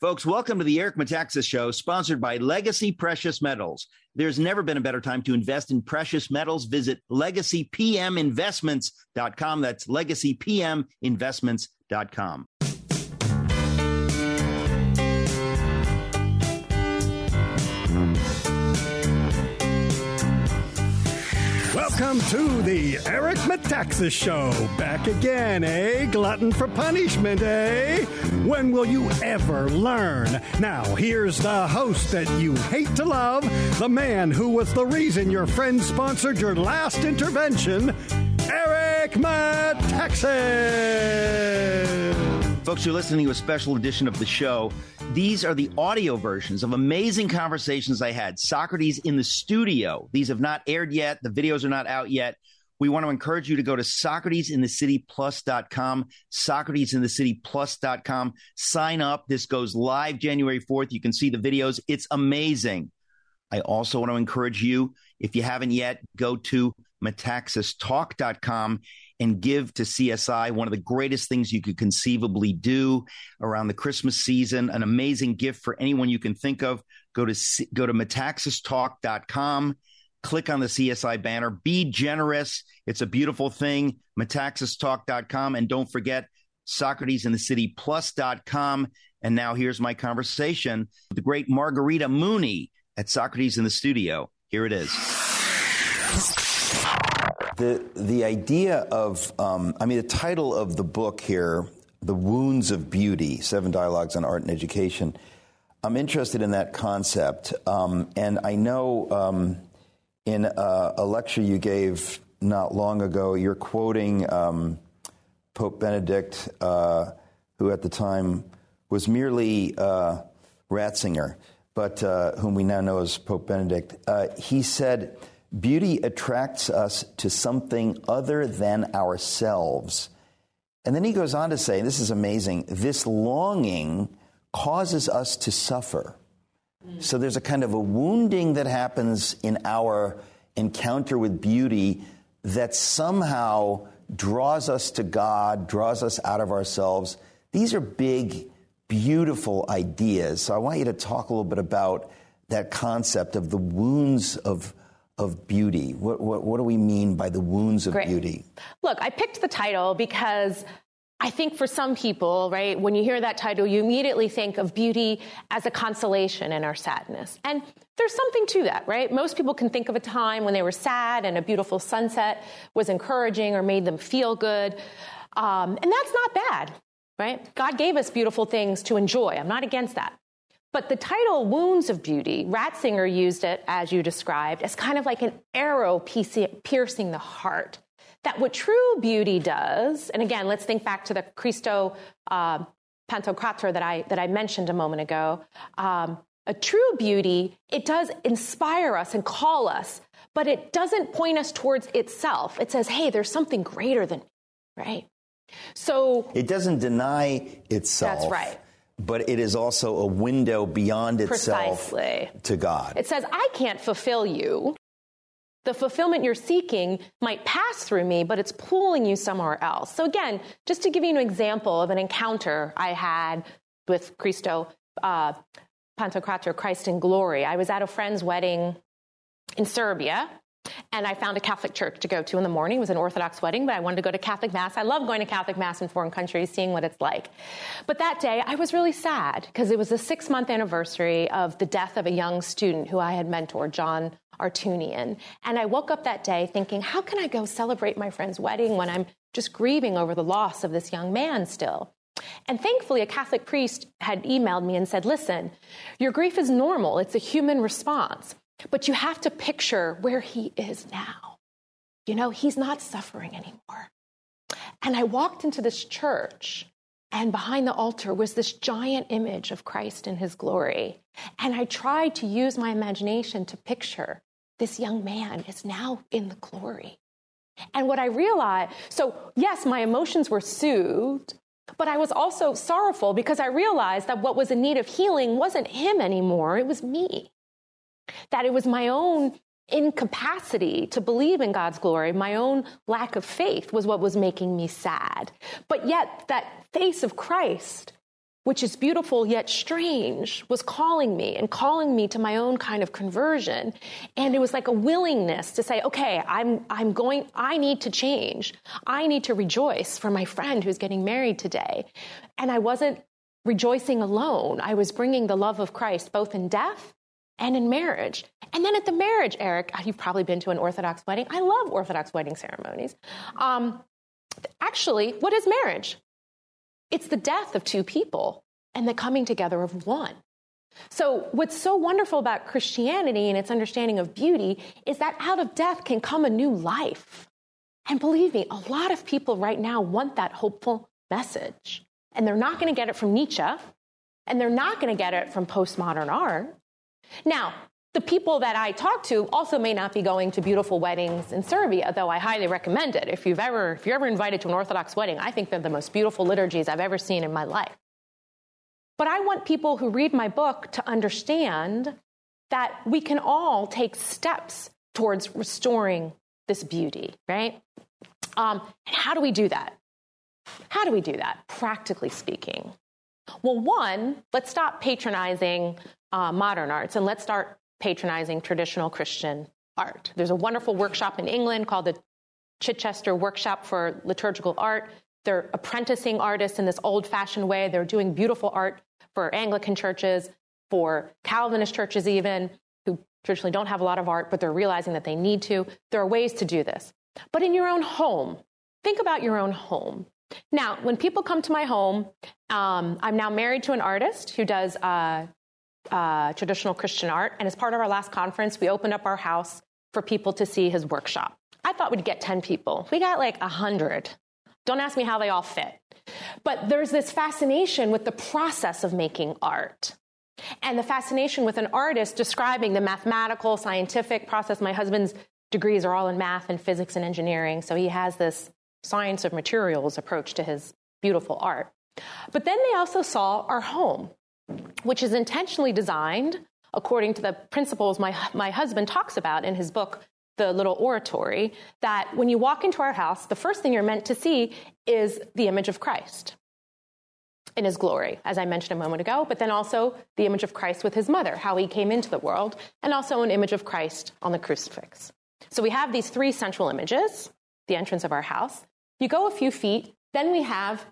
Folks, welcome to the Eric Metaxas Show, sponsored by Legacy Precious Metals. There's never been a better time to invest in precious metals. Visit legacypminvestments.com. That's legacypminvestments.com. Welcome to the Eric Metaxas Show. Back again, eh? Glutton for punishment, eh? When will you ever learn? Now, here's the host that you hate to love, the man who was the reason your friend sponsored your last intervention, Eric Metaxas. Folks, you're listening to a special edition of the show. These are the audio versions of amazing conversations I had. Socrates in the studio. These have not aired yet. The videos are not out yet. We want to encourage you to go to SocratesInTheCityPlus.com, SocratesInTheCityPlus.com. Sign up. This goes live January 4th. You can see the videos. It's amazing. I also want to encourage you, if you haven't yet, go to metaxastalk.com and give to CSI, one of the greatest things you could conceivably do around the Christmas season, an amazing gift for anyone you can think of. Go to go to metaxastalk.com, click on the CSI banner, be generous. It's a beautiful thing. metaxastalk.com and don't forget socratesinthecityplus.com. And now here's my conversation with the great Margarita Mooney at Socrates in the Studio. Here it is the the idea of um, I mean the title of the book here, "The Wounds of Beauty: Seven Dialogues on Art and Education." I'm interested in that concept, um, and I know um, in a, a, lecture you gave not long ago, you're quoting um, Pope Benedict, uh, who at the time was merely uh, Ratzinger, but uh, whom we now know as Pope Benedict. Uh, he said Beauty attracts us to something other than ourselves. And then he goes on to say, this is amazing, this longing causes us to suffer. So there's a kind of a wounding that happens in our encounter with beauty that somehow draws us to God, draws us out of ourselves. These are big, beautiful ideas. So I want you to talk a little bit about that concept of the wounds of of beauty? What, what, what do we mean by the wounds of Great. beauty? Look, I picked the title because I think for some people, right, when you hear that title, you immediately think of beauty as a consolation in our sadness. And there's something to that, right? Most people can think of a time when they were sad and a beautiful sunset was encouraging or made them feel good. Um, and that's not bad, right? God gave us beautiful things to enjoy. I'm not against that. But the title Wounds of Beauty, Ratzinger used it, as you described, as kind of like an arrow piercing the heart. That what true beauty does, and again, let's think back to the Christo uh, Pantocrator that I, that I mentioned a moment ago. Um, a true beauty, it does inspire us and call us, but it doesn't point us towards itself. It says, hey, there's something greater than me, right? So it doesn't deny itself. That's right but it is also a window beyond itself Precisely. to God. It says, I can't fulfill you. The fulfillment you're seeking might pass through me, but it's pulling you somewhere else. So, again, just to give you an example of an encounter I had with Christo uh, Pantocrator, Christ in Glory, I was at a friend's wedding in Serbia and I found a Catholic church to go to in the morning. It was an Orthodox wedding, but I wanted to go to Catholic Mass. I love going to Catholic Mass in foreign countries, seeing what it's like. But that day, I was really sad because it was the six month anniversary of the death of a young student who I had mentored, John Artunian. And I woke up that day thinking, how can I go celebrate my friend's wedding when I'm just grieving over the loss of this young man still? And thankfully, a Catholic priest had emailed me and said, Listen, your grief is normal. It's a human response. But you have to picture where he is now. You know, he's not suffering anymore. And I walked into this church And behind the altar was this giant image of Christ in his glory. And I tried to use my imagination to picture this young man is now in the glory. And what I realized so, yes, my emotions were soothed, but I was also sorrowful because I realized that what was in need of healing wasn't him anymore, it was me. That it was my own incapacity to believe in God's glory, my own lack of faith was what was making me sad. But yet, that face of Christ, which is beautiful yet strange, was calling me and calling me to my own kind of conversion. And it was like a willingness to say, okay, I'm, I'm going, I need to change. I need to rejoice for my friend who's getting married today. And I wasn't rejoicing alone. I was bringing the love of Christ both in death and in marriage. And then at the marriage, Eric, you've probably been to an Orthodox wedding. I love Orthodox wedding ceremonies. Um, actually, what is marriage? It's the death of two people and the coming together of one. So, what's so wonderful about Christianity and its understanding of beauty is that out of death can come a new life. And believe me, a lot of people right now want that hopeful message. And they're not going to get it from Nietzsche, and they're not going to get it from postmodern art. Now, the people that I talk to also may not be going to beautiful weddings in Serbia, though I highly recommend it. If you've ever, if you're ever invited to an Orthodox wedding, I think they're the most beautiful liturgies I've ever seen in my life. But I want people who read my book to understand that we can all take steps towards restoring this beauty, right? Um, and how do we do that? How do we do that, practically speaking? Well, one, let's stop patronizing uh, modern arts and let's start patronizing traditional Christian art. There's a wonderful workshop in England called the Chichester Workshop for Liturgical Art. They're apprenticing artists in this old fashioned way. They're doing beautiful art for Anglican churches, for Calvinist churches, even, who traditionally don't have a lot of art, but they're realizing that they need to. There are ways to do this. But in your own home, think about your own home. Now, when people come to my home, um, I'm now married to an artist who does uh, uh, traditional Christian art. And as part of our last conference, we opened up our house for people to see his workshop. I thought we'd get 10 people. We got like 100. Don't ask me how they all fit. But there's this fascination with the process of making art. And the fascination with an artist describing the mathematical, scientific process. My husband's degrees are all in math and physics and engineering, so he has this science of materials approach to his beautiful art. But then they also saw our home which is intentionally designed according to the principles my, my husband talks about in his book, The Little Oratory, that when you walk into our house, the first thing you're meant to see is the image of Christ in his glory, as I mentioned a moment ago, but then also the image of Christ with his mother, how he came into the world, and also an image of Christ on the crucifix. So we have these three central images, the entrance of our house. You go a few feet, then we have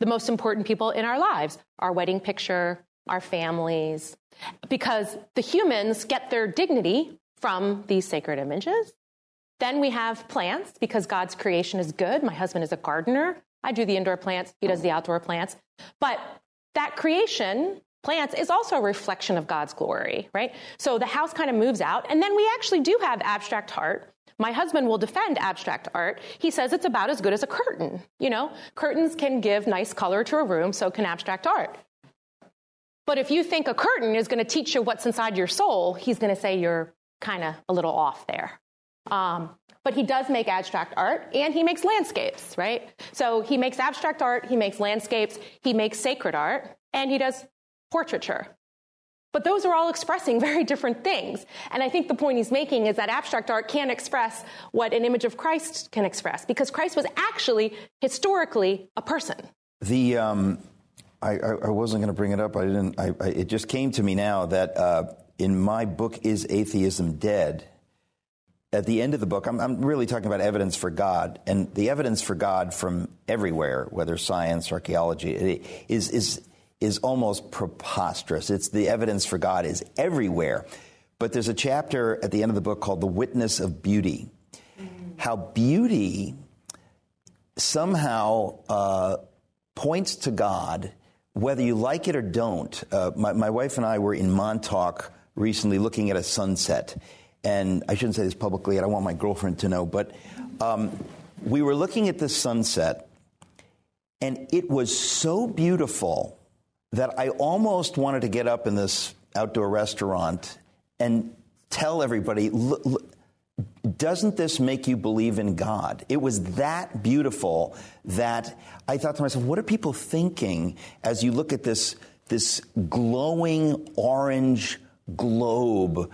the most important people in our lives our wedding picture, our families, because the humans get their dignity from these sacred images. Then we have plants because God's creation is good. My husband is a gardener. I do the indoor plants, he does the outdoor plants. But that creation, plants, is also a reflection of God's glory, right? So the house kind of moves out. And then we actually do have abstract art. My husband will defend abstract art. He says it's about as good as a curtain. You know, curtains can give nice color to a room, so can abstract art. But if you think a curtain is going to teach you what's inside your soul, he's going to say you're kind of a little off there. Um, but he does make abstract art and he makes landscapes, right? So he makes abstract art, he makes landscapes, he makes sacred art, and he does portraiture. But those are all expressing very different things. And I think the point he's making is that abstract art can't express what an image of Christ can express because Christ was actually historically a person. The um, I, I, wasn't going to bring it up. I didn't. I, I, it just came to me now that uh, in my book, "Is Atheism Dead?" At the end of the book, I'm, I'm, really talking about evidence for God, and the evidence for God from everywhere, whether science, archaeology, is is is almost preposterous. It's the evidence for God is everywhere. But there's a chapter at the end of the book called "The Witness of Beauty," how beauty somehow uh, points to God whether you like it or don't, uh, my, my, wife and I were in Montauk recently looking at a sunset. And I shouldn't say this publicly, I don't want my girlfriend to know, but um, we were looking at the sunset, And it was so beautiful that I almost wanted to get up in this outdoor restaurant and tell everybody, doesn't this make you believe in God? It was that beautiful that I thought to myself, what are people thinking as you look at this, this glowing orange globe?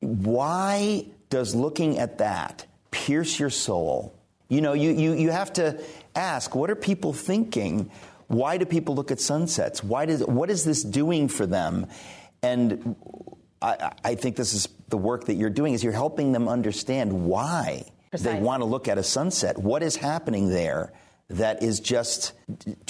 Why does looking at that pierce your soul? You know, you, you, you have to ask, what are people thinking? Why do people look at sunsets? Why does, what is this doing for them? And I, I think this is the work that you're doing is you're helping them understand why Precisely. they want to look at a sunset. What is happening there? that is just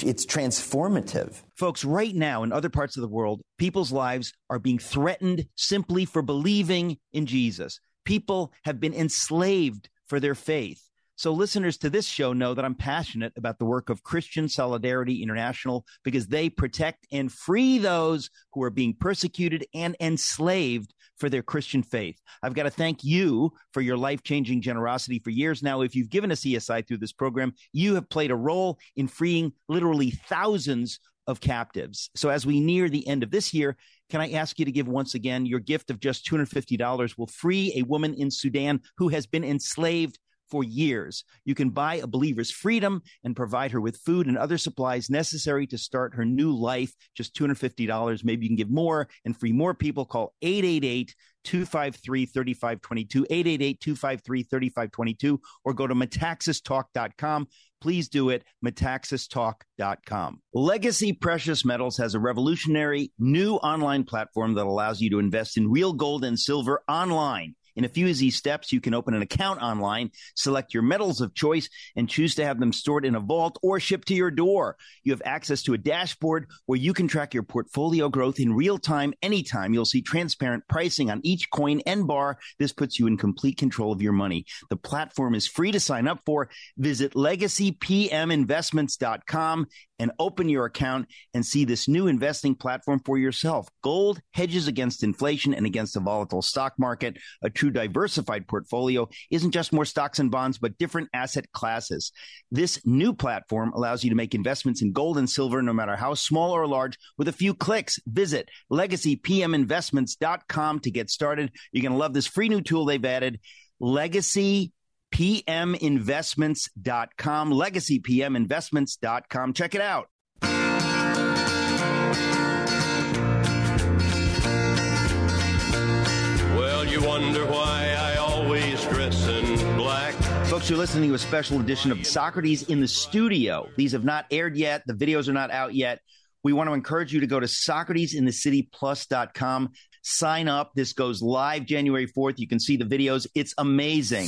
it's transformative. Folks, right now in other parts of the world, people's lives are being threatened simply for believing in Jesus. People have been enslaved for their faith. So, listeners to this show know that I'm passionate about the work of Christian Solidarity International because they protect and free those who are being persecuted and enslaved for their Christian faith. I've got to thank you for your life changing generosity for years now. If you've given a CSI through this program, you have played a role in freeing literally thousands of captives. So, as we near the end of this year, can I ask you to give once again your gift of just $250 will free a woman in Sudan who has been enslaved for years. You can buy a believer's freedom and provide her with food and other supplies necessary to start her new life. Just $250. Maybe you can give more and free more people. Call 888 253 3522, 888 253 3522, or go to metaxastalk.com. Please do it, metaxastalk.com. Legacy Precious Metals has a revolutionary new online platform that allows you to invest in real gold and silver online in a few easy steps, you can open an account online, select your metals of choice, and choose to have them stored in a vault or shipped to your door. You have access to a dashboard where you can track your portfolio growth in real time, anytime. You'll see transparent pricing on each coin and bar. This puts you in complete control of your money. The platform is free to sign up for. Visit legacypminvestments.com and open your account and see this new investing platform for yourself. Gold hedges against inflation and against a volatile stock market. A true diversified portfolio isn't just more stocks and bonds, but different asset classes. This new platform allows you to make investments in gold and silver, no matter how small or large, with a few clicks. Visit legacypminvestments.com to get started. You're going to love this free new tool they've added. Legacy pminvestments.com, legacypminvestments.com. Check it out. Well, you wonder why I always dress in black. Folks, you're listening to a special edition of Socrates in the Studio. These have not aired yet, the videos are not out yet. We want to encourage you to go to SocratesInTheCityPlus.com. Sign up. This goes live January 4th. You can see the videos. It's amazing.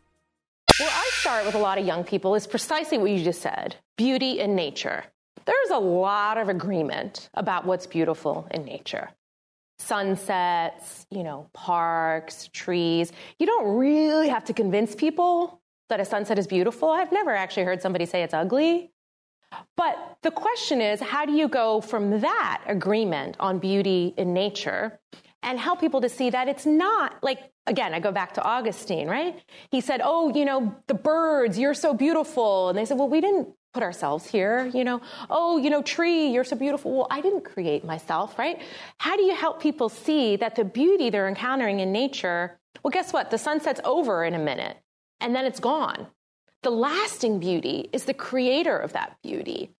start with a lot of young people is precisely what you just said beauty in nature. There's a lot of agreement about what's beautiful in nature. Sunsets, you know, parks, trees. You don't really have to convince people that a sunset is beautiful. I've never actually heard somebody say it's ugly. But the question is, how do you go from that agreement on beauty in nature and help people to see that it's not like again i go back to augustine right? He said oh you know the birds you're so beautiful. And they said well we didn't put ourselves here you know. Oh you know tree you're so beautiful. Well i didn't create myself right? How do you help people see that the beauty they're encountering in nature well guess what? The sunset's over in a minute and then it's gone. The lasting beauty is the creator of that beauty.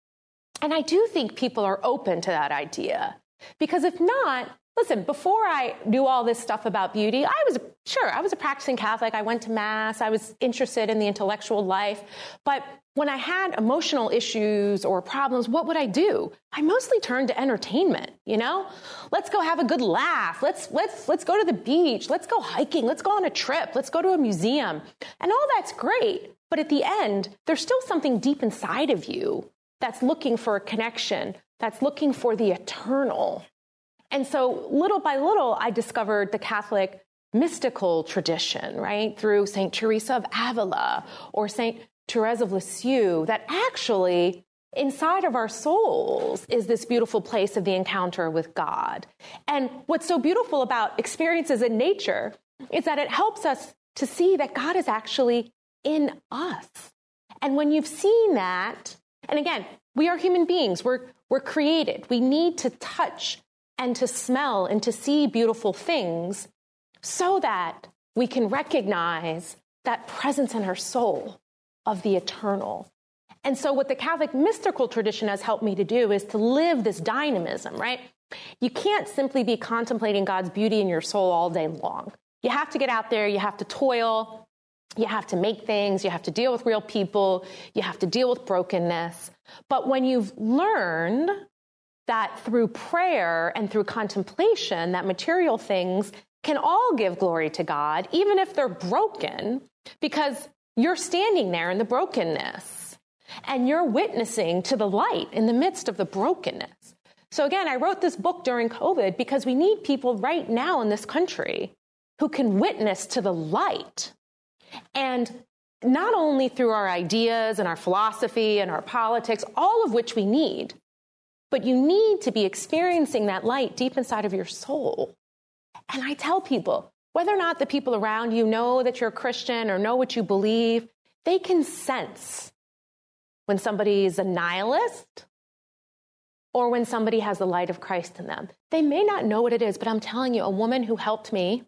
And I do think people are open to that idea. Because if not, listen, before I knew all this stuff about beauty, I was, sure, I was a practicing Catholic. I went to Mass. I was interested in the intellectual life. But when I had emotional issues or problems, what would I do? I mostly turned to entertainment, you know? Let's go have a good laugh. Let's, let's, let's go to the beach. Let's go hiking. Let's go on a trip. Let's go to a museum. And all that's great. But at the end, there's still something deep inside of you that's looking for a connection, that's looking for the eternal. And so little by little, I discovered the Catholic mystical tradition, right? Through St. Teresa of Avila or St. Therese of Lisieux, that actually inside of our souls is this beautiful place of the encounter with God. And what's so beautiful about experiences in nature is that it helps us to see that God is actually in us. And when you've seen that, and again, we are human beings, we're, we're created, we need to touch and to smell and to see beautiful things so that we can recognize that presence in our soul of the eternal. And so, what the Catholic mystical tradition has helped me to do is to live this dynamism, right? You can't simply be contemplating God's beauty in your soul all day long. You have to get out there, you have to toil, you have to make things, you have to deal with real people, you have to deal with brokenness. But when you've learned that through prayer and through contemplation, that material things can all give glory to God, even if they're broken, because you're standing there in the brokenness and you're witnessing to the light in the midst of the brokenness. So, again, I wrote this book during COVID because we need people right now in this country who can witness to the light. And not only through our ideas and our philosophy and our politics, all of which we need, but you need to be experiencing that light deep inside of your soul. And I tell people, whether or not the people around you know that you're a Christian or know what you believe, they can sense when somebody is a nihilist or when somebody has the light of Christ in them. They may not know what it is, but I'm telling you, a woman who helped me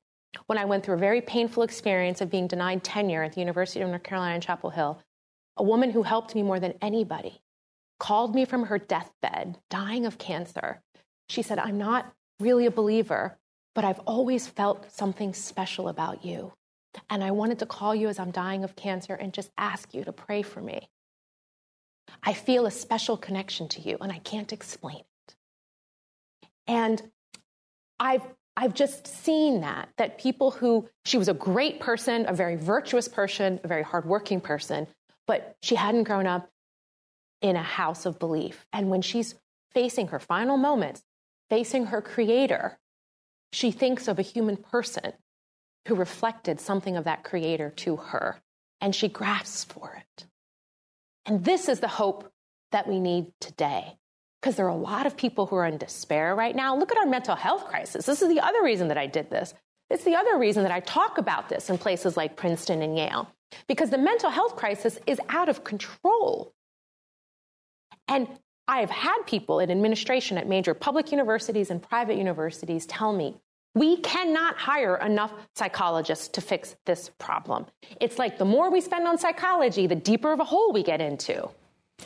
when I went through a very painful experience of being denied tenure at the University of North Carolina in Chapel Hill, a woman who helped me more than anybody, called me from her deathbed, dying of cancer. She said, I'm not really a believer, but I've always felt something special about you. And I wanted to call you as I'm dying of cancer and just ask you to pray for me. I feel a special connection to you, and I can't explain it. And I've I've just seen that, that people who, she was a great person, a very virtuous person, a very hardworking person, but she hadn't grown up in a house of belief. And when she's facing her final moments, facing her creator, she thinks of a human person who reflected something of that creator to her, and she grasps for it. And this is the hope that we need today. Because there are a lot of people who are in despair right now. Look at our mental health crisis. This is the other reason that I did this. It's the other reason that I talk about this in places like Princeton and Yale. Because the mental health crisis is out of control. And I have had people in administration at major public universities and private universities tell me we cannot hire enough psychologists to fix this problem. It's like the more we spend on psychology, the deeper of a hole we get into.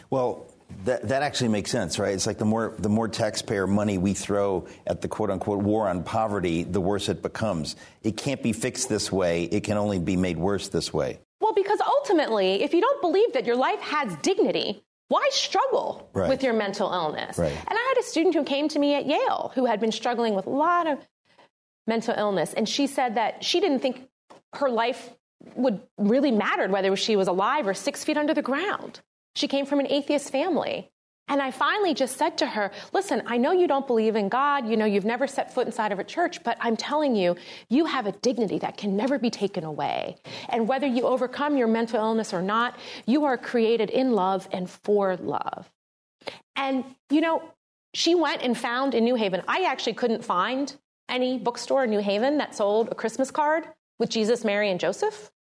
Well, that, that actually makes sense, right? It's like the more the more taxpayer money we throw at the quote unquote war on poverty, the worse it becomes. It can't be fixed this way. It can only be made worse this way. Well, because ultimately, if you don't believe that your life has dignity, why struggle right. with your mental illness? Right. And I had a student who came to me at Yale who had been struggling with a lot of mental illness. And she said that she didn't think her life would really matter whether she was alive or six feet under the ground. She came from an atheist family. And I finally just said to her, listen, I know you don't believe in God. You know, you've never set foot inside of a church, but I'm telling you, you have a dignity that can never be taken away. And whether you overcome your mental illness or not, you are created in love and for love. And, you know, she went and found in New Haven, I actually couldn't find any bookstore in New Haven that sold a Christmas card with Jesus, Mary, and Joseph.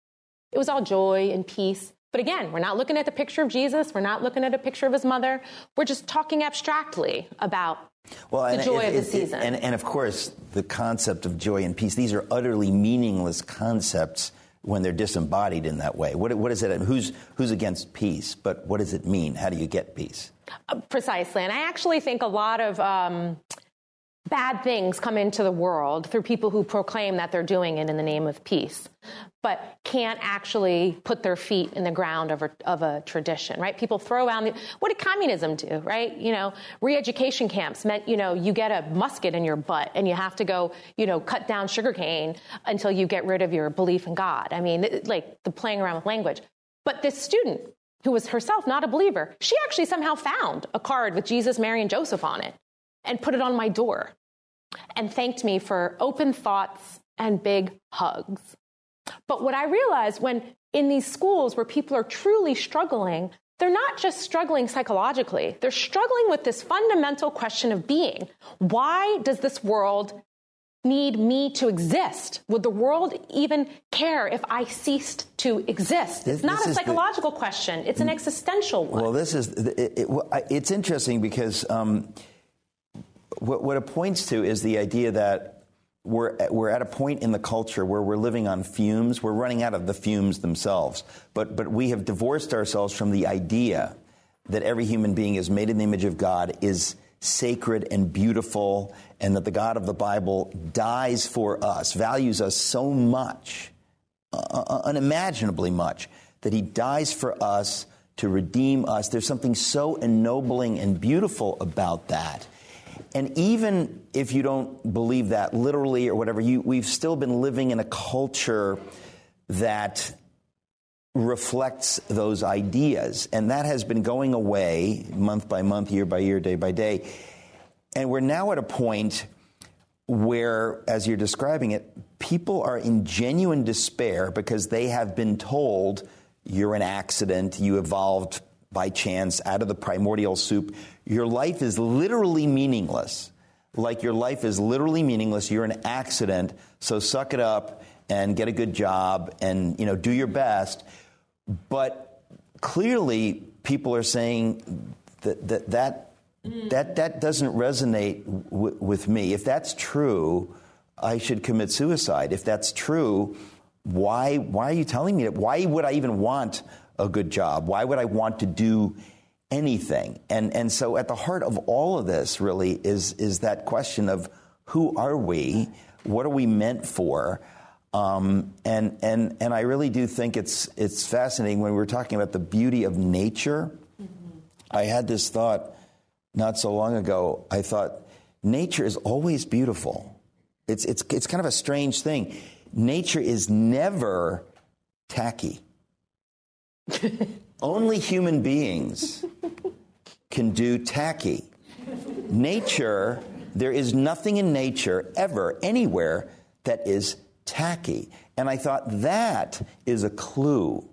It was all joy and peace. But again, we're not looking at the picture of Jesus. We're not looking at a picture of his mother. We're just talking abstractly about well, the joy it, of the season. and, and of course, the concept of joy and peace, these are utterly meaningless concepts when they're disembodied in that way? What, what is it? Who's, who's against peace? But what does it mean? How do you get peace? Uh, precisely. And I actually think a lot of um, bad things come into the world through people who proclaim that they're doing it in the name of peace, but can't actually put their feet in the ground of a, of a tradition, right? People throw out, what did communism do, right? You know, re-education camps meant, you know, you get a musket in your butt and you have to go, you know, cut down sugarcane until you get rid of your belief in God. I mean, like the playing around with language. But this student who was herself not a believer, she actually somehow found a card with Jesus, Mary, and Joseph on it and put it on my door and thanked me for open thoughts and big hugs. But what I realized when in these schools where people are truly struggling, they're not just struggling psychologically, they're struggling with this fundamental question of being. Why does this world need me to exist? Would the world even care if I ceased to exist? It's not a psychological the, question, it's an existential one. Well, this is, it, it, it's interesting because. Um, what, what it points to is the idea that we're, we're at a point in the culture where we're living on fumes. We're running out of the fumes themselves. But, but we have divorced ourselves from the idea that every human being is made in the image of God, is sacred and beautiful, and that the God of the Bible dies for us, values us so much, uh, uh unimaginably much, that he dies for us to redeem us. There's something so ennobling and beautiful about that. And even if you don't believe that literally or whatever, you, we've still been living in a culture that reflects those ideas. And that has been going away month by month, year by year, day by day. And we're now at a point where, as you're describing it, people are in genuine despair because they have been told you're an accident, you evolved by chance out of the primordial soup. Your life is literally meaningless. Like your life is literally meaningless. You're an accident. So suck it up and get a good job and you know do your best. But clearly, people are saying that that that that, that doesn't resonate w- with me. If that's true, I should commit suicide. If that's true, why why are you telling me that? Why would I even want a good job? Why would I want to do anything? And, and so at the heart of all of this really is, is that question of who are we? What are we meant for? Um, and, and, and I really do think it's, it's fascinating when we're talking about the beauty of nature. Mm-hmm. I had this thought not so long ago. I thought, nature is always beautiful. It's, it's, it's kind of a strange thing. Nature is never tacky. Only human beings can do tacky. Nature, there is nothing in nature ever, anywhere, that is tacky. And I thought that is a clue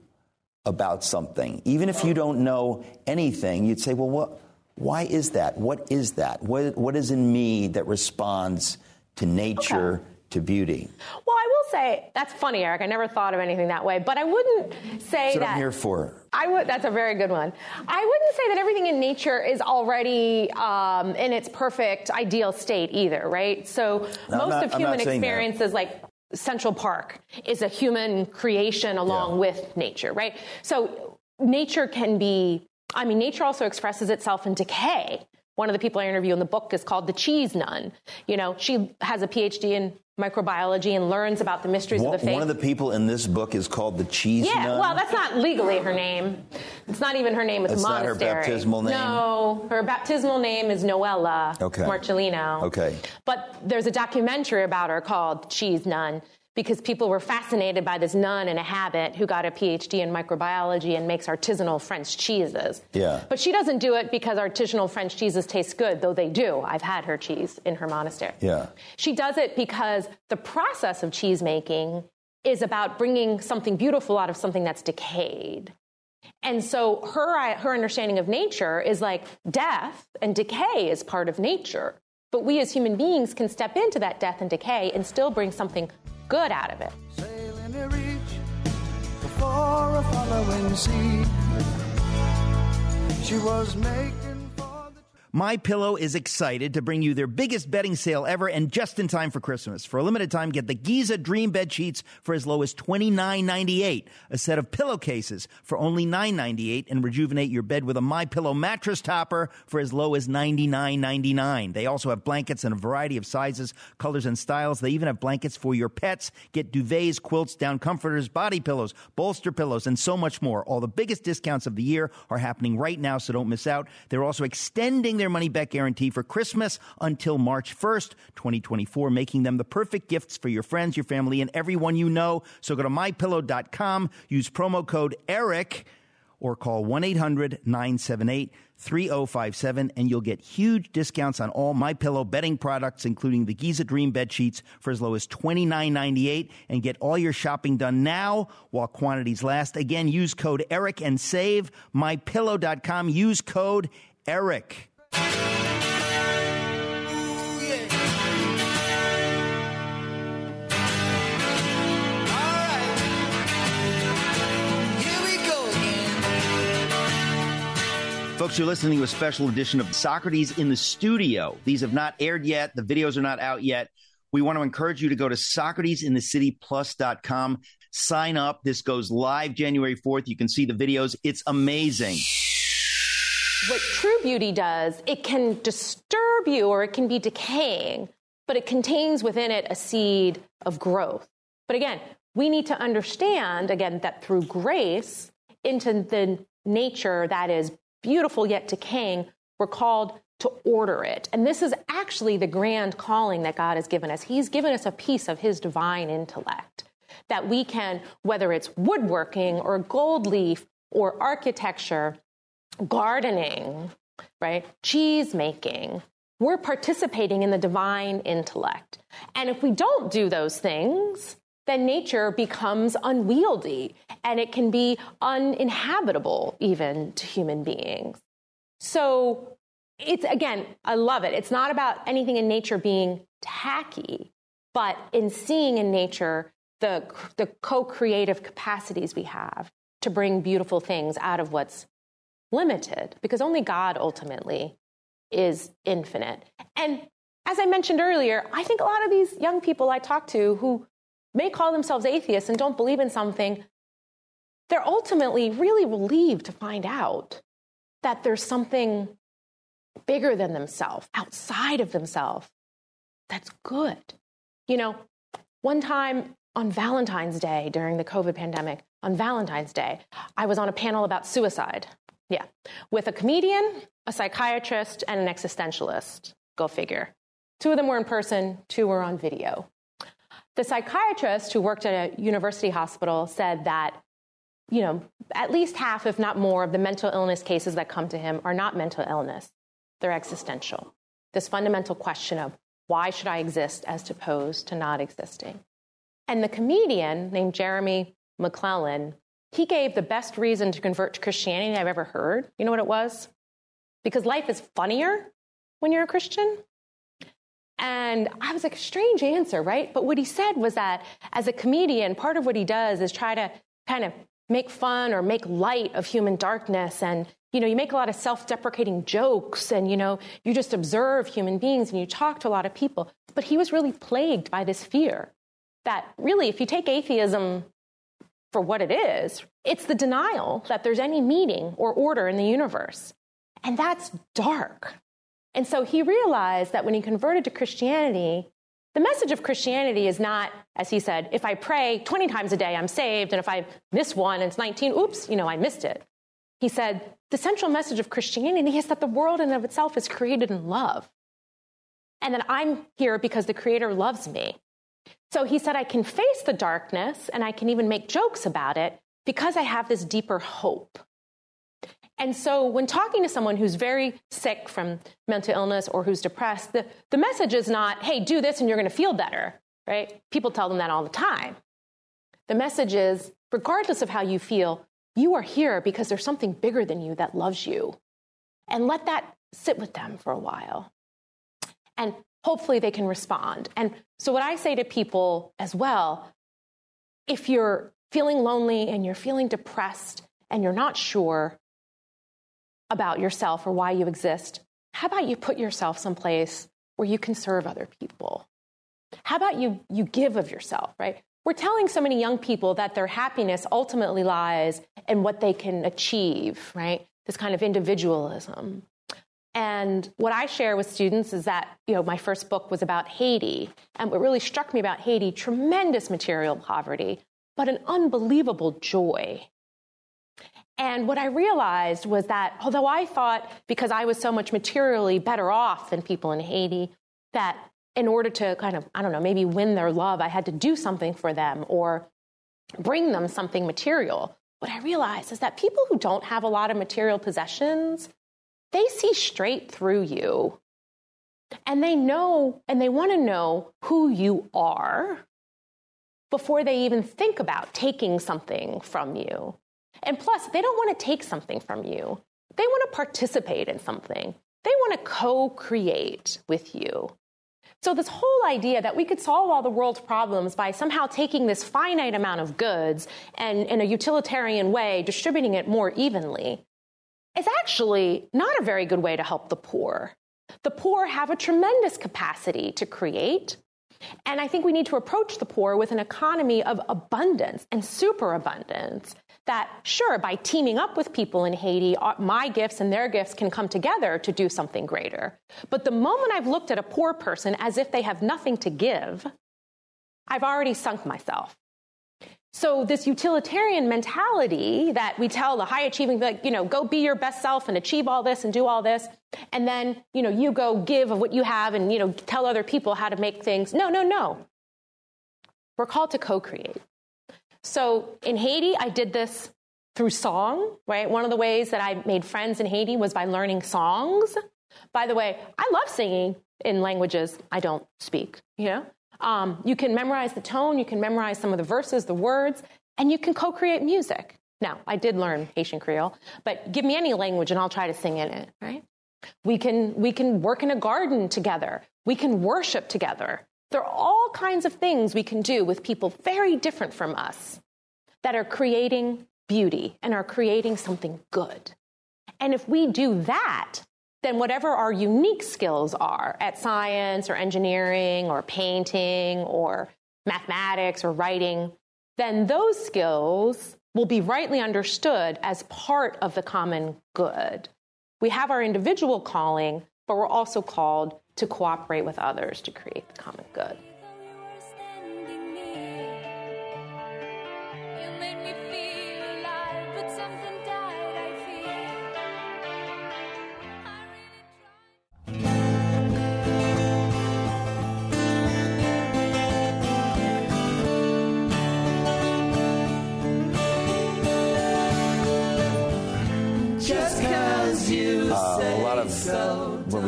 about something. Even if you don't know anything, you'd say, well, what, why is that? What is that? What, what is in me that responds to nature? Okay to beauty. Well, say that's funny, Eric. I never thought of anything that way, but I wouldn't say that's that. I'm here for. I would. That's a very good one. I wouldn't say that everything in nature is already um, in its perfect, ideal state either, right? So no, most not, of human experiences, like Central Park, is a human creation along yeah. with nature, right? So nature can be. I mean, nature also expresses itself in decay. One of the people I interview in the book is called the cheese nun. You know, she has a PhD in microbiology and learns about the mysteries one, of the faith. One of the people in this book is called the cheese yeah, nun. well, that's not legally her name. It's not even her name. It's that's monastery. not her baptismal name. No, her baptismal name is Noella okay. Marcellino. Okay. But there's a documentary about her called Cheese Nun, because people were fascinated by this nun in a habit who got a PhD in microbiology and makes artisanal French cheeses. Yeah. But she doesn't do it because artisanal French cheeses taste good, though they do. I've had her cheese in her monastery. Yeah. She does it because the process of cheese making is about bringing something beautiful out of something that's decayed. And so her her understanding of nature is like death and decay is part of nature. But we as human beings can step into that death and decay and still bring something good out of it. My Pillow is excited to bring you their biggest bedding sale ever and just in time for Christmas. For a limited time, get the Giza Dream Bed Sheets for as low as $29.98, a set of pillowcases for only $9.98, and rejuvenate your bed with a My Pillow mattress topper for as low as $99.99. They also have blankets in a variety of sizes, colors, and styles. They even have blankets for your pets. Get duvets, quilts, down comforters, body pillows, bolster pillows, and so much more. All the biggest discounts of the year are happening right now, so don't miss out. They're also extending their money back guarantee for Christmas until March 1st, 2024, making them the perfect gifts for your friends, your family, and everyone you know. So go to mypillow.com, use promo code ERIC, or call 1 800 978 3057 and you'll get huge discounts on all my pillow bedding products including the Giza Dream bed sheets for as low as $29.98 and get all your shopping done now while quantities last. Again, use code ERIC and save mypillow.com. Use code ERIC. Folks, you're listening to a special edition of Socrates in the Studio. These have not aired yet. The videos are not out yet. We want to encourage you to go to SocratesInTheCityPlus.com. Sign up. This goes live January 4th. You can see the videos. It's amazing. What true beauty does, it can disturb you or it can be decaying, but it contains within it a seed of growth. But again, we need to understand, again, that through grace into the nature that is beautiful yet decaying, we're called to order it. And this is actually the grand calling that God has given us. He's given us a piece of His divine intellect that we can, whether it's woodworking or gold leaf or architecture, gardening, right, cheese making, we're participating in the divine intellect. And if we don't do those things, then nature becomes unwieldy and it can be uninhabitable even to human beings. So it's again, I love it. It's not about anything in nature being tacky, but in seeing in nature the, the co creative capacities we have to bring beautiful things out of what's limited, because only God ultimately is infinite. And as I mentioned earlier, I think a lot of these young people I talk to who may call themselves atheists and don't believe in something, they're ultimately really relieved to find out that there's something bigger than themselves, outside of themselves, that's good. You know, one time on Valentine's Day during the COVID pandemic, on Valentine's Day, I was on a panel about suicide. Yeah, with a comedian, a psychiatrist, and an existentialist. Go figure. Two of them were in person, two were on video. The psychiatrist who worked at a university hospital said that, you know, at least half, if not more, of the mental illness cases that come to him are not mental illness, they're existential. This fundamental question of why should I exist as opposed to not existing? And the comedian named Jeremy McLellan, he gave the best reason to convert to Christianity I've ever heard. You know what it was? Because life is funnier when you're a Christian. And I was like, strange answer, right? But what he said was that as a comedian, part of what he does is try to kind of make fun or make light of human darkness. And, you know, you make a lot of self deprecating jokes and, you know, you just observe human beings and you talk to a lot of people. But he was really plagued by this fear that really, if you take atheism for what it is, it's the denial that there's any meaning or order in the universe. And that's dark. And so he realized that when he converted to Christianity, the message of Christianity is not, as he said, if I pray 20 times a day, I'm saved, and if I miss one it's 19, oops, you know, I missed it. He said, the central message of Christianity is that the world in and of itself is created in love. And that I'm here because the Creator loves me. So he said, I can face the darkness and I can even make jokes about it because I have this deeper hope. And so, when talking to someone who's very sick from mental illness or who's depressed, the, the message is not, hey, do this and you're going to feel better, right? People tell them that all the time. The message is, regardless of how you feel, you are here because there's something bigger than you that loves you. And let that sit with them for a while. And hopefully they can respond. And so, what I say to people as well, if you're feeling lonely and you're feeling depressed and you're not sure, about yourself or why you exist, how about you put yourself someplace where you can serve other people? How about you, you give of yourself, right? We're telling so many young people that their happiness ultimately lies in what they can achieve, right? This kind of individualism. And what I share with students is that, you know, my first book was about Haiti. And what really struck me about Haiti, tremendous material poverty, but an unbelievable joy. And what I realized was that although I thought because I was so much materially better off than people in Haiti, that in order to kind of, I don't know, maybe win their love, I had to do something for them or bring them something material. What I realized is that people who don't have a lot of material possessions, they see straight through you. And they know and they want to know who you are before they even think about taking something from you. And plus, they don't want to take something from you. They want to participate in something. They want to co create with you. So, this whole idea that we could solve all the world's problems by somehow taking this finite amount of goods and, in a utilitarian way, distributing it more evenly, is actually not a very good way to help the poor. The poor have a tremendous capacity to create. And I think we need to approach the poor with an economy of abundance and superabundance. That, sure, by teaming up with people in Haiti, uh, my gifts and their gifts can come together to do something greater. But the moment I've looked at a poor person as if they have nothing to give, I've already sunk myself. So this utilitarian mentality that we tell the high achieving, like, you know, go be your best self and achieve all this and do all this. And then, you know, you go give of what you have and, you know, tell other people how to make things. No, no, no. We're called to co-create. So in Haiti, I did this through song, right? One of the ways that I made friends in Haiti was by learning songs. By the way, I love singing in languages I don't speak, you know? Um, you can memorize the tone, you can memorize some of the verses, the words, and you can co create music. Now, I did learn Haitian Creole, but give me any language and I'll try to sing in it, right? We can, we can work in a garden together. We can worship together. There are all kinds of things we can do with people very different from us that are creating beauty and are creating something good. And if we do that, then whatever our unique skills are at science or engineering or painting or mathematics or writing, then those skills will be rightly understood as part of the common good. We have our individual calling, but we're also called to cooperate with others to create the common good.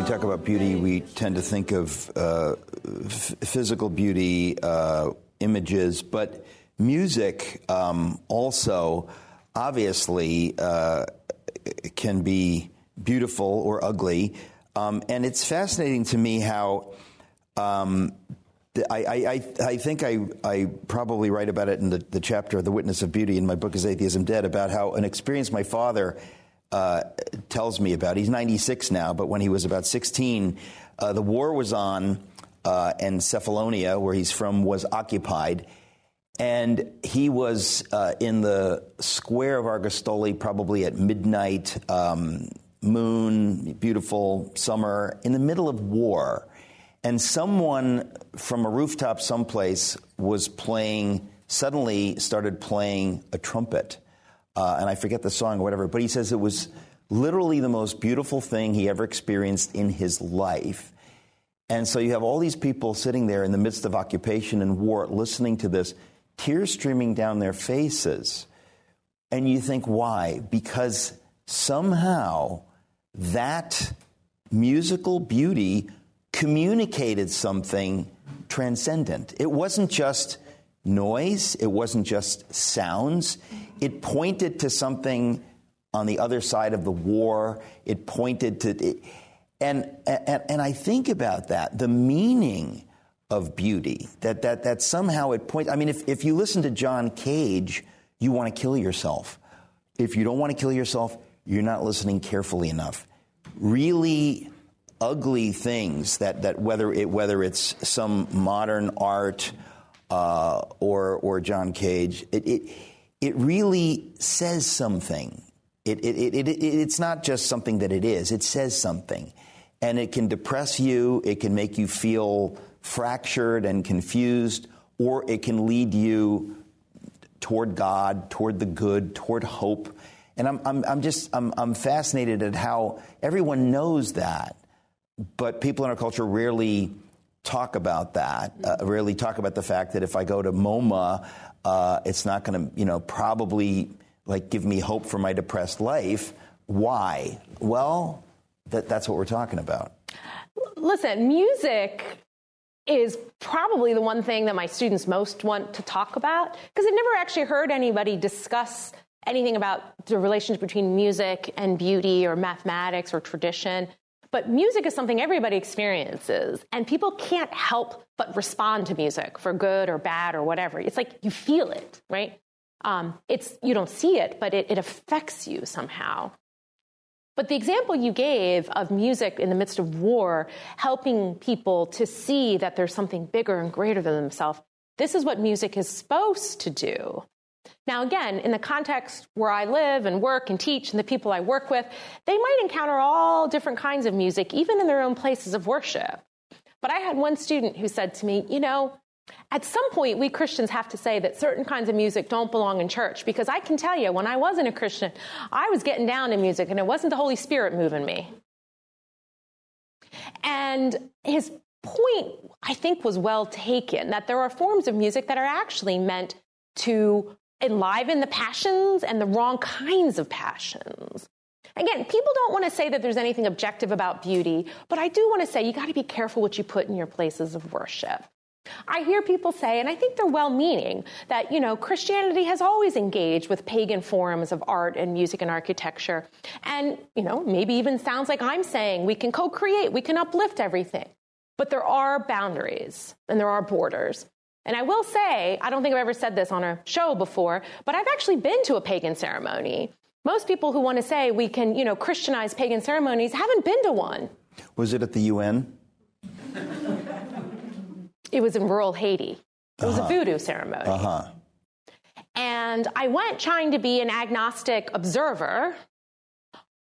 Talk about beauty, we tend to think of uh, f- physical beauty, uh, images, but music um, also obviously uh, can be beautiful or ugly. Um, and it's fascinating to me how. Um, I, I, I, think I, I probably write about it in the, the chapter The Witness of Beauty in my book Is Atheism Dead about how an experience my father uh, tells me about. He's 96 now, but when he was about 16, uh, the war was on, uh, and Cephalonia, where he's from, was occupied. And he was uh, in the square of Argostoli, probably at midnight, um, moon, beautiful summer, in the middle of war. And someone from a rooftop someplace was playing, suddenly started playing a trumpet uh, and I forget the song or whatever, but he says it was literally the most beautiful thing he ever experienced in his life. And so you have all these people sitting there in the midst of occupation and war listening to this, tears streaming down their faces. And you think, why? Because somehow that musical beauty communicated something transcendent. It wasn't just noise, it wasn't just sounds, it pointed to something on the other side of the war. It pointed to, it, and, and, and I think about that, the meaning of beauty, that, that, that somehow it points, I mean, if, if you listen to John Cage, you want to kill yourself. If you don't want to kill yourself, you're not listening carefully enough. Really ugly things that, that whether it whether it's some modern art uh, or or John Cage, it, it it really says something. It, it, it, it, it's not just something that it is. It says something, and it can depress you. It can make you feel fractured and confused, or it can lead you toward God, toward the good, toward hope. And I'm, I'm, I'm just I'm, I'm fascinated at how everyone knows that, but people in our culture rarely talk about that. Uh, rarely talk about the fact that if I go to MoMA, uh, it's not going to you know probably like give me hope for my depressed life. Why? Well, that, that's what we're talking about. Listen, music is probably the one thing that my students most want to talk about because I've never actually heard anybody discuss anything about the relationship between music and beauty or mathematics or tradition. But music is something everybody experiences, and people can't help but respond to music for good or bad or whatever. It's like you feel it, right? Um, it's you don't see it, but it, it affects you somehow. But the example you gave of music in the midst of war, helping people to see that there's something bigger and greater than themselves, this is what music is supposed to do. Now, again, in the context where I live and work and teach and the people I work with, they might encounter all different kinds of music, even in their own places of worship. But I had one student who said to me, You know, at some point, we Christians have to say that certain kinds of music don't belong in church because I can tell you, when I wasn't a Christian, I was getting down to music and it wasn't the Holy Spirit moving me. And his point, I think, was well taken that there are forms of music that are actually meant to enliven the passions and the wrong kinds of passions. Again, people don't want to say that there's anything objective about beauty, but I do want to say you got to be careful what you put in your places of worship. I hear people say, and I think they're well meaning, that, you know, Christianity has always engaged with pagan forms of art and music and architecture. And, you know, maybe even sounds like I'm saying we can co create, we can uplift everything. But there are boundaries and there are borders. And I will say, I don't think I've ever said this on a show before, but I've actually been to a pagan ceremony. Most people who want to say we can, you know, Christianize pagan ceremonies haven't been to one. Was it at the UN? It was in rural Haiti. It was uh-huh. a voodoo ceremony. Uh-huh. And I went trying to be an agnostic observer,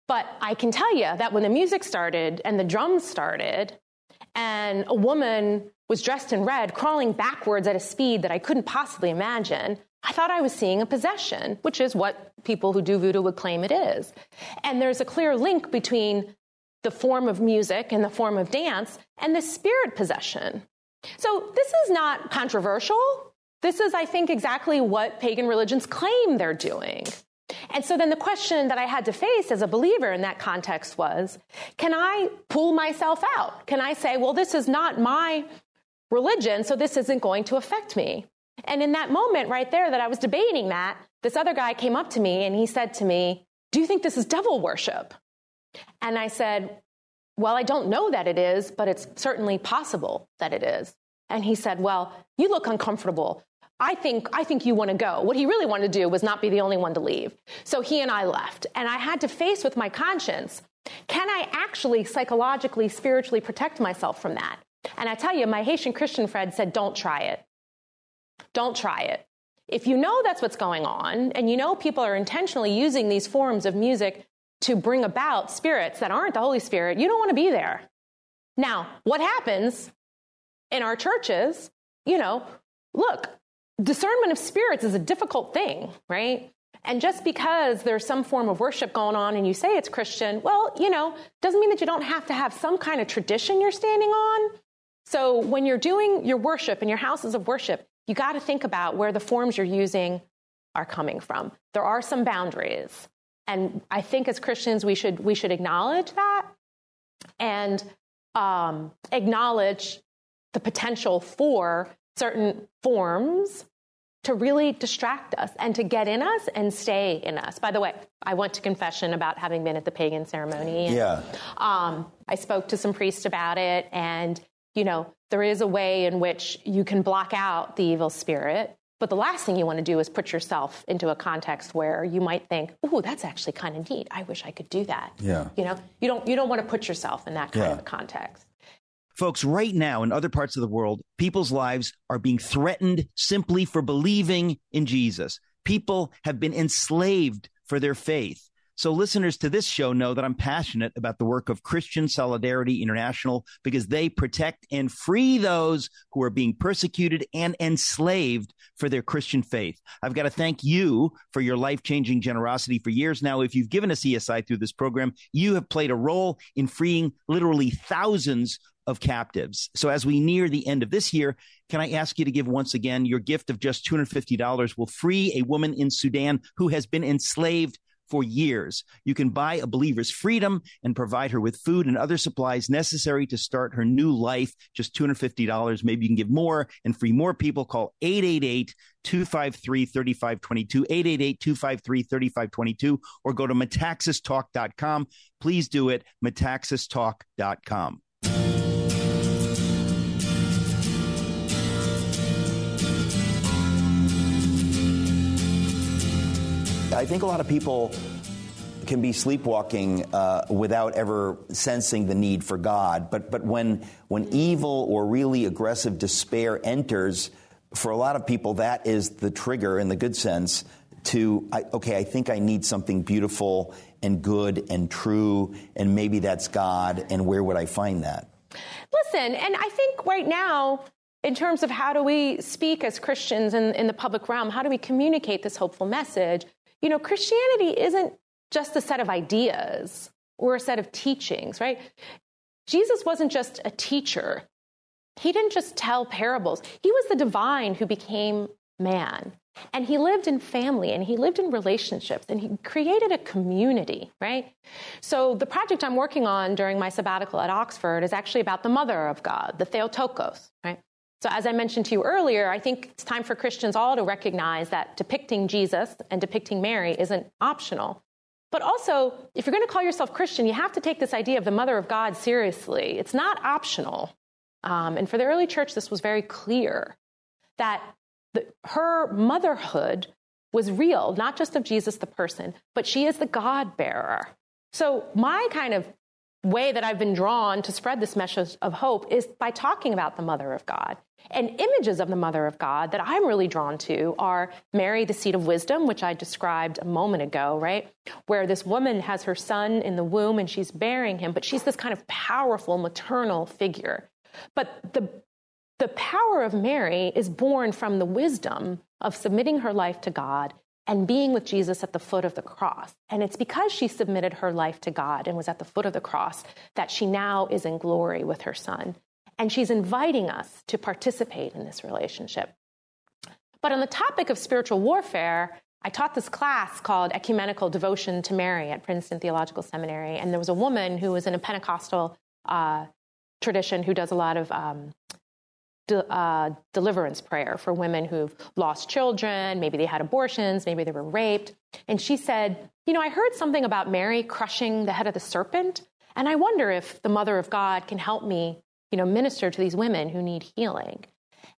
but I can tell you that when the music started and the drums started, and a woman was dressed in red, crawling backwards at a speed that I couldn't possibly imagine, I thought I was seeing a possession, which is what people who do voodoo would claim it is. And there's a clear link between the form of music and the form of dance and the spirit possession. So this is not controversial. This is, I think, exactly what pagan religions claim they're doing. And so then the question that I had to face as a believer in that context was can I pull myself out? Can I say, well, this is not my religion, so this isn't going to affect me? And in that moment right there that I was debating that, this other guy came up to me and he said to me, Do you think this is devil worship? And I said, well, I don't know that it is, but it's certainly possible that it is. And he said, Well, you look uncomfortable. I think, I think you want to go. What he really wanted to do was not be the only one to leave. So he and I left. And I had to face with my conscience can I actually psychologically, spiritually protect myself from that? And I tell you, my Haitian Christian friend said, Don't try it. Don't try it. If you know that's what's going on, and you know people are intentionally using these forms of music to bring about spirits that aren't the Holy Spirit, you don't want to be there. Now, what happens in our churches, you know, look, discernment of spirits is a difficult thing, right? And just because there's some form of worship going on and you say it's Christian, well, you know, doesn't mean that you don't have to have some kind of tradition you're standing on. So when you're doing your worship in your houses of worship, you got to think about where the forms you're using are coming from. There are some boundaries. And I think as Christians, we should, we should acknowledge that and um, acknowledge the potential for certain forms to really distract us and to get in us and stay in us. By the way, I went to confession about having been at the pagan ceremony. And, yeah. Um, I spoke to some priests about it, and you know, there is a way in which you can block out the evil spirit But the last thing you want to do is put yourself into a context where you might think, "Ooh, that's actually kind of neat. I wish I could do that." Yeah. You know, you don't you don't want to put yourself in that kind Yeah. of a context. Folks, right now in other parts of the world, people's lives are being threatened simply for believing in Jesus. People have been enslaved for their faith. So listeners to this show know that I'm passionate about the work of Christian Solidarity International because they protect and free those who are being persecuted and enslaved for their Christian faith. I've got to thank you for your life-changing generosity for years now. If you've given us CSI through this program, you have played a role in freeing literally thousands of captives. So as we near the end of this year, can I ask you to give once again your gift of just $250 will free a woman in Sudan who has been enslaved for years. You can buy a believer's freedom and provide her with food and other supplies necessary to start her new life. Just $250. Maybe you can give more and free more people. Call 888 253 3522, 888 253 3522, or go to metaxastalk.com. Please do it, metaxastalk.com. I think a lot of people can be sleepwalking uh, without ever sensing the need for God. But but when when evil or really aggressive despair enters, for a lot of people, that is the trigger, in the good sense, to I, okay, I think I need something beautiful and good and true, and maybe that's God. And where would I find that? Listen, and I think right now, in terms of how do we speak as Christians in, in the public realm, how do we communicate this hopeful message? You know, Christianity isn't just a set of ideas or a set of teachings, right? Jesus wasn't just a teacher. He didn't just tell parables. He was the divine who became man. And he lived in family and he lived in relationships and he created a community, right? So the project I'm working on during my sabbatical at Oxford is actually about the mother of God, the Theotokos, right? So as I mentioned to you earlier, I think it's time for Christians all to recognize that depicting Jesus and depicting Mary isn't optional. But also, if you're going to call yourself Christian, you have to take this idea of the mother of God seriously. It's not optional. Um, and for the early church, this was very clear that the, her motherhood was real, not just of Jesus the person, but she is the God bearer. So, my kind of way that I've been drawn to spread this message of hope is by talking about the mother of God. And images of the mother of God that I'm really drawn to are Mary, the seat of wisdom, which I described a moment ago, right? Where this woman has her son in the womb and she's bearing him, but she's this kind of powerful maternal figure. But the the power of Mary is born from the wisdom of submitting her life to God and being with Jesus at the foot of the cross. And it's because she submitted her life to God and was at the foot of the cross that she now is in glory with her son. And she's inviting us to participate in this relationship. But on the topic of spiritual warfare, I taught this class called Ecumenical Devotion to Mary at Princeton Theological Seminary. And there was a woman who was in a Pentecostal uh, tradition who does a lot of um, de- uh, deliverance prayer for women who've lost children, maybe they had abortions, maybe they were raped. And she said, You know, I heard something about Mary crushing the head of the serpent, and I wonder if the Mother of God can help me, you know, minister to these women who need healing.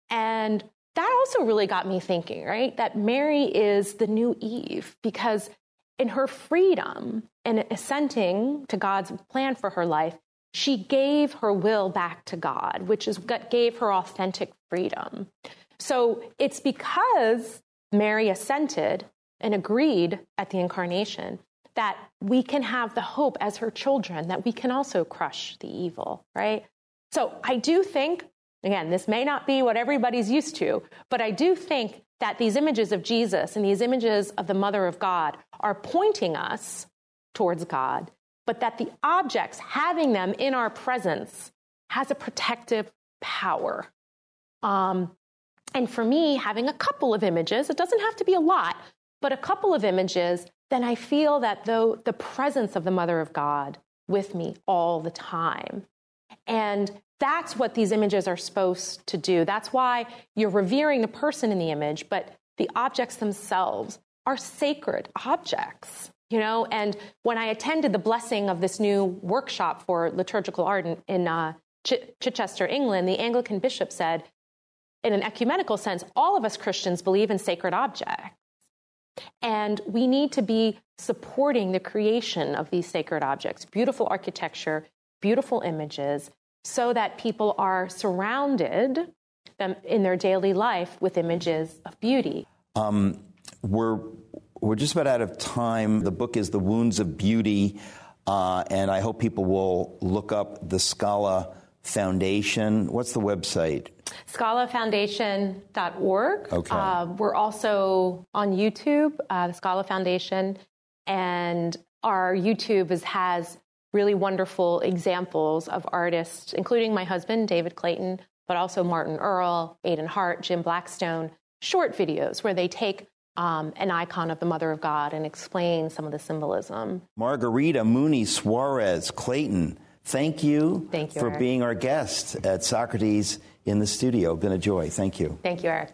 And that also really got me thinking, right? That Mary is the new Eve because in her freedom and assenting to God's plan for her life, she gave her will back to God, which is what gave her authentic freedom. So it's because Mary assented and agreed at the incarnation that we can have the hope as her children that we can also crush the evil, right? So I do think, again, this may not be what everybody's used to, but I do think that these images of Jesus and these images of the Mother of God are pointing us towards God but that the objects having them in our presence has a protective power. Um, and for me, having a couple of images, it doesn't have to be a lot, but a couple of images, then I feel that though the presence of the Mother of God with me all the time. And that's what these images are supposed to do. That's why you're revering the person in the image, but the objects themselves are sacred objects you know and when i attended the blessing of this new workshop for liturgical art in, in uh, Ch- chichester england the anglican bishop said in an ecumenical sense, all of us Christians believe in sacred objects. And we need to be supporting the creation of these sacred objects, beautiful architecture, beautiful images, so that people are surrounded them in their daily life with images of beauty. Um, we're we're just about out of time. The book is The Wounds of Beauty, uh, and I hope people will look up the Scala Foundation. What's the website? ScalaFoundation.org. Okay. Uh, we're also on YouTube, uh, the Scala Foundation, and our YouTube is, has really wonderful examples of artists, including my husband, David Clayton, but also Martin Earl, Aidan Hart, Jim Blackstone, short videos where they take um, an icon of the Mother of God and explain some of the symbolism. Margarita Mooney Suarez Clayton, thank you, Thank you, for Eric. being our guest at Socrates in the studio. Been a joy. Thank you. Thank you, Eric.